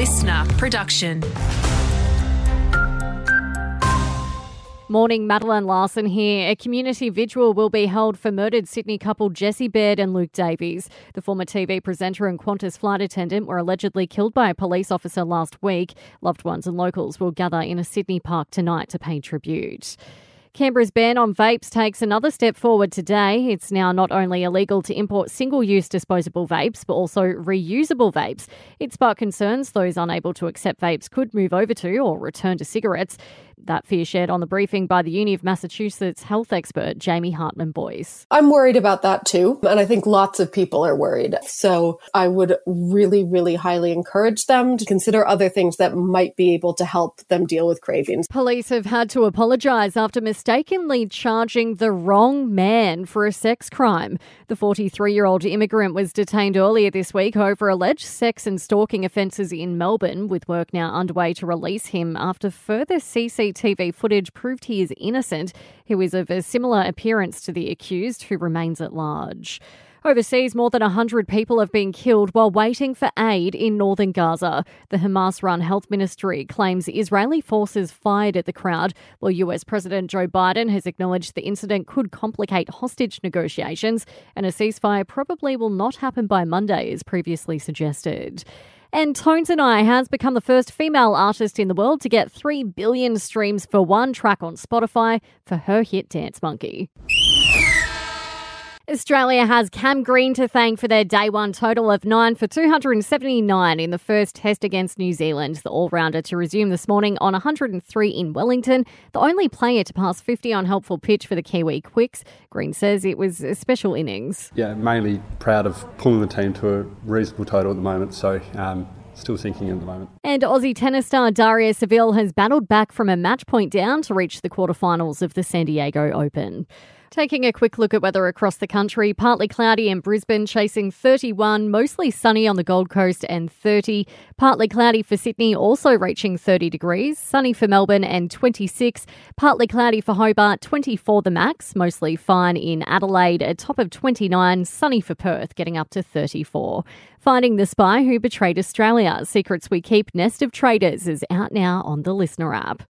listener production. Morning, Madeline Larson here. A community vigil will be held for murdered Sydney couple Jesse Baird and Luke Davies. The former TV presenter and Qantas flight attendant were allegedly killed by a police officer last week. Loved ones and locals will gather in a Sydney park tonight to pay tribute. Canberra's ban on vapes takes another step forward today. It's now not only illegal to import single use disposable vapes, but also reusable vapes. It sparked concerns those unable to accept vapes could move over to or return to cigarettes. That fear shared on the briefing by the Uni of Massachusetts health expert Jamie Hartmann-Boyce. I'm worried about that too. And I think lots of people are worried. So I would really, really highly encourage them to consider other things that might be able to help them deal with cravings. Police have had to apologise after mistakenly charging the wrong man for a sex crime. The 43 year old immigrant was detained earlier this week over alleged sex and stalking offences in Melbourne, with work now underway to release him after further CC CCTV footage proved he is innocent. He was of a similar appearance to the accused, who remains at large. Overseas, more than 100 people have been killed while waiting for aid in northern Gaza. The Hamas run health ministry claims Israeli forces fired at the crowd, while US President Joe Biden has acknowledged the incident could complicate hostage negotiations, and a ceasefire probably will not happen by Monday, as previously suggested. And Tones and I has become the first female artist in the world to get 3 billion streams for one track on Spotify for her hit Dance Monkey. Australia has Cam Green to thank for their day one total of nine for 279 in the first test against New Zealand. The all rounder to resume this morning on 103 in Wellington, the only player to pass 50 on helpful pitch for the Kiwi Quicks. Green says it was a special innings. Yeah, mainly proud of pulling the team to a reasonable total at the moment. So, um, still sinking at the moment. And Aussie tennis star Daria Saville has battled back from a match point down to reach the quarterfinals of the San Diego Open. Taking a quick look at weather across the country, partly cloudy in Brisbane, chasing 31, mostly sunny on the Gold Coast and 30. Partly cloudy for Sydney, also reaching 30 degrees. Sunny for Melbourne and 26. Partly cloudy for Hobart, 24 the max. Mostly fine in Adelaide, a top of 29. Sunny for Perth, getting up to 34. Finding the spy who betrayed Australia. Secrets we keep, Nest of Traitors is out now on the LiSTNR app.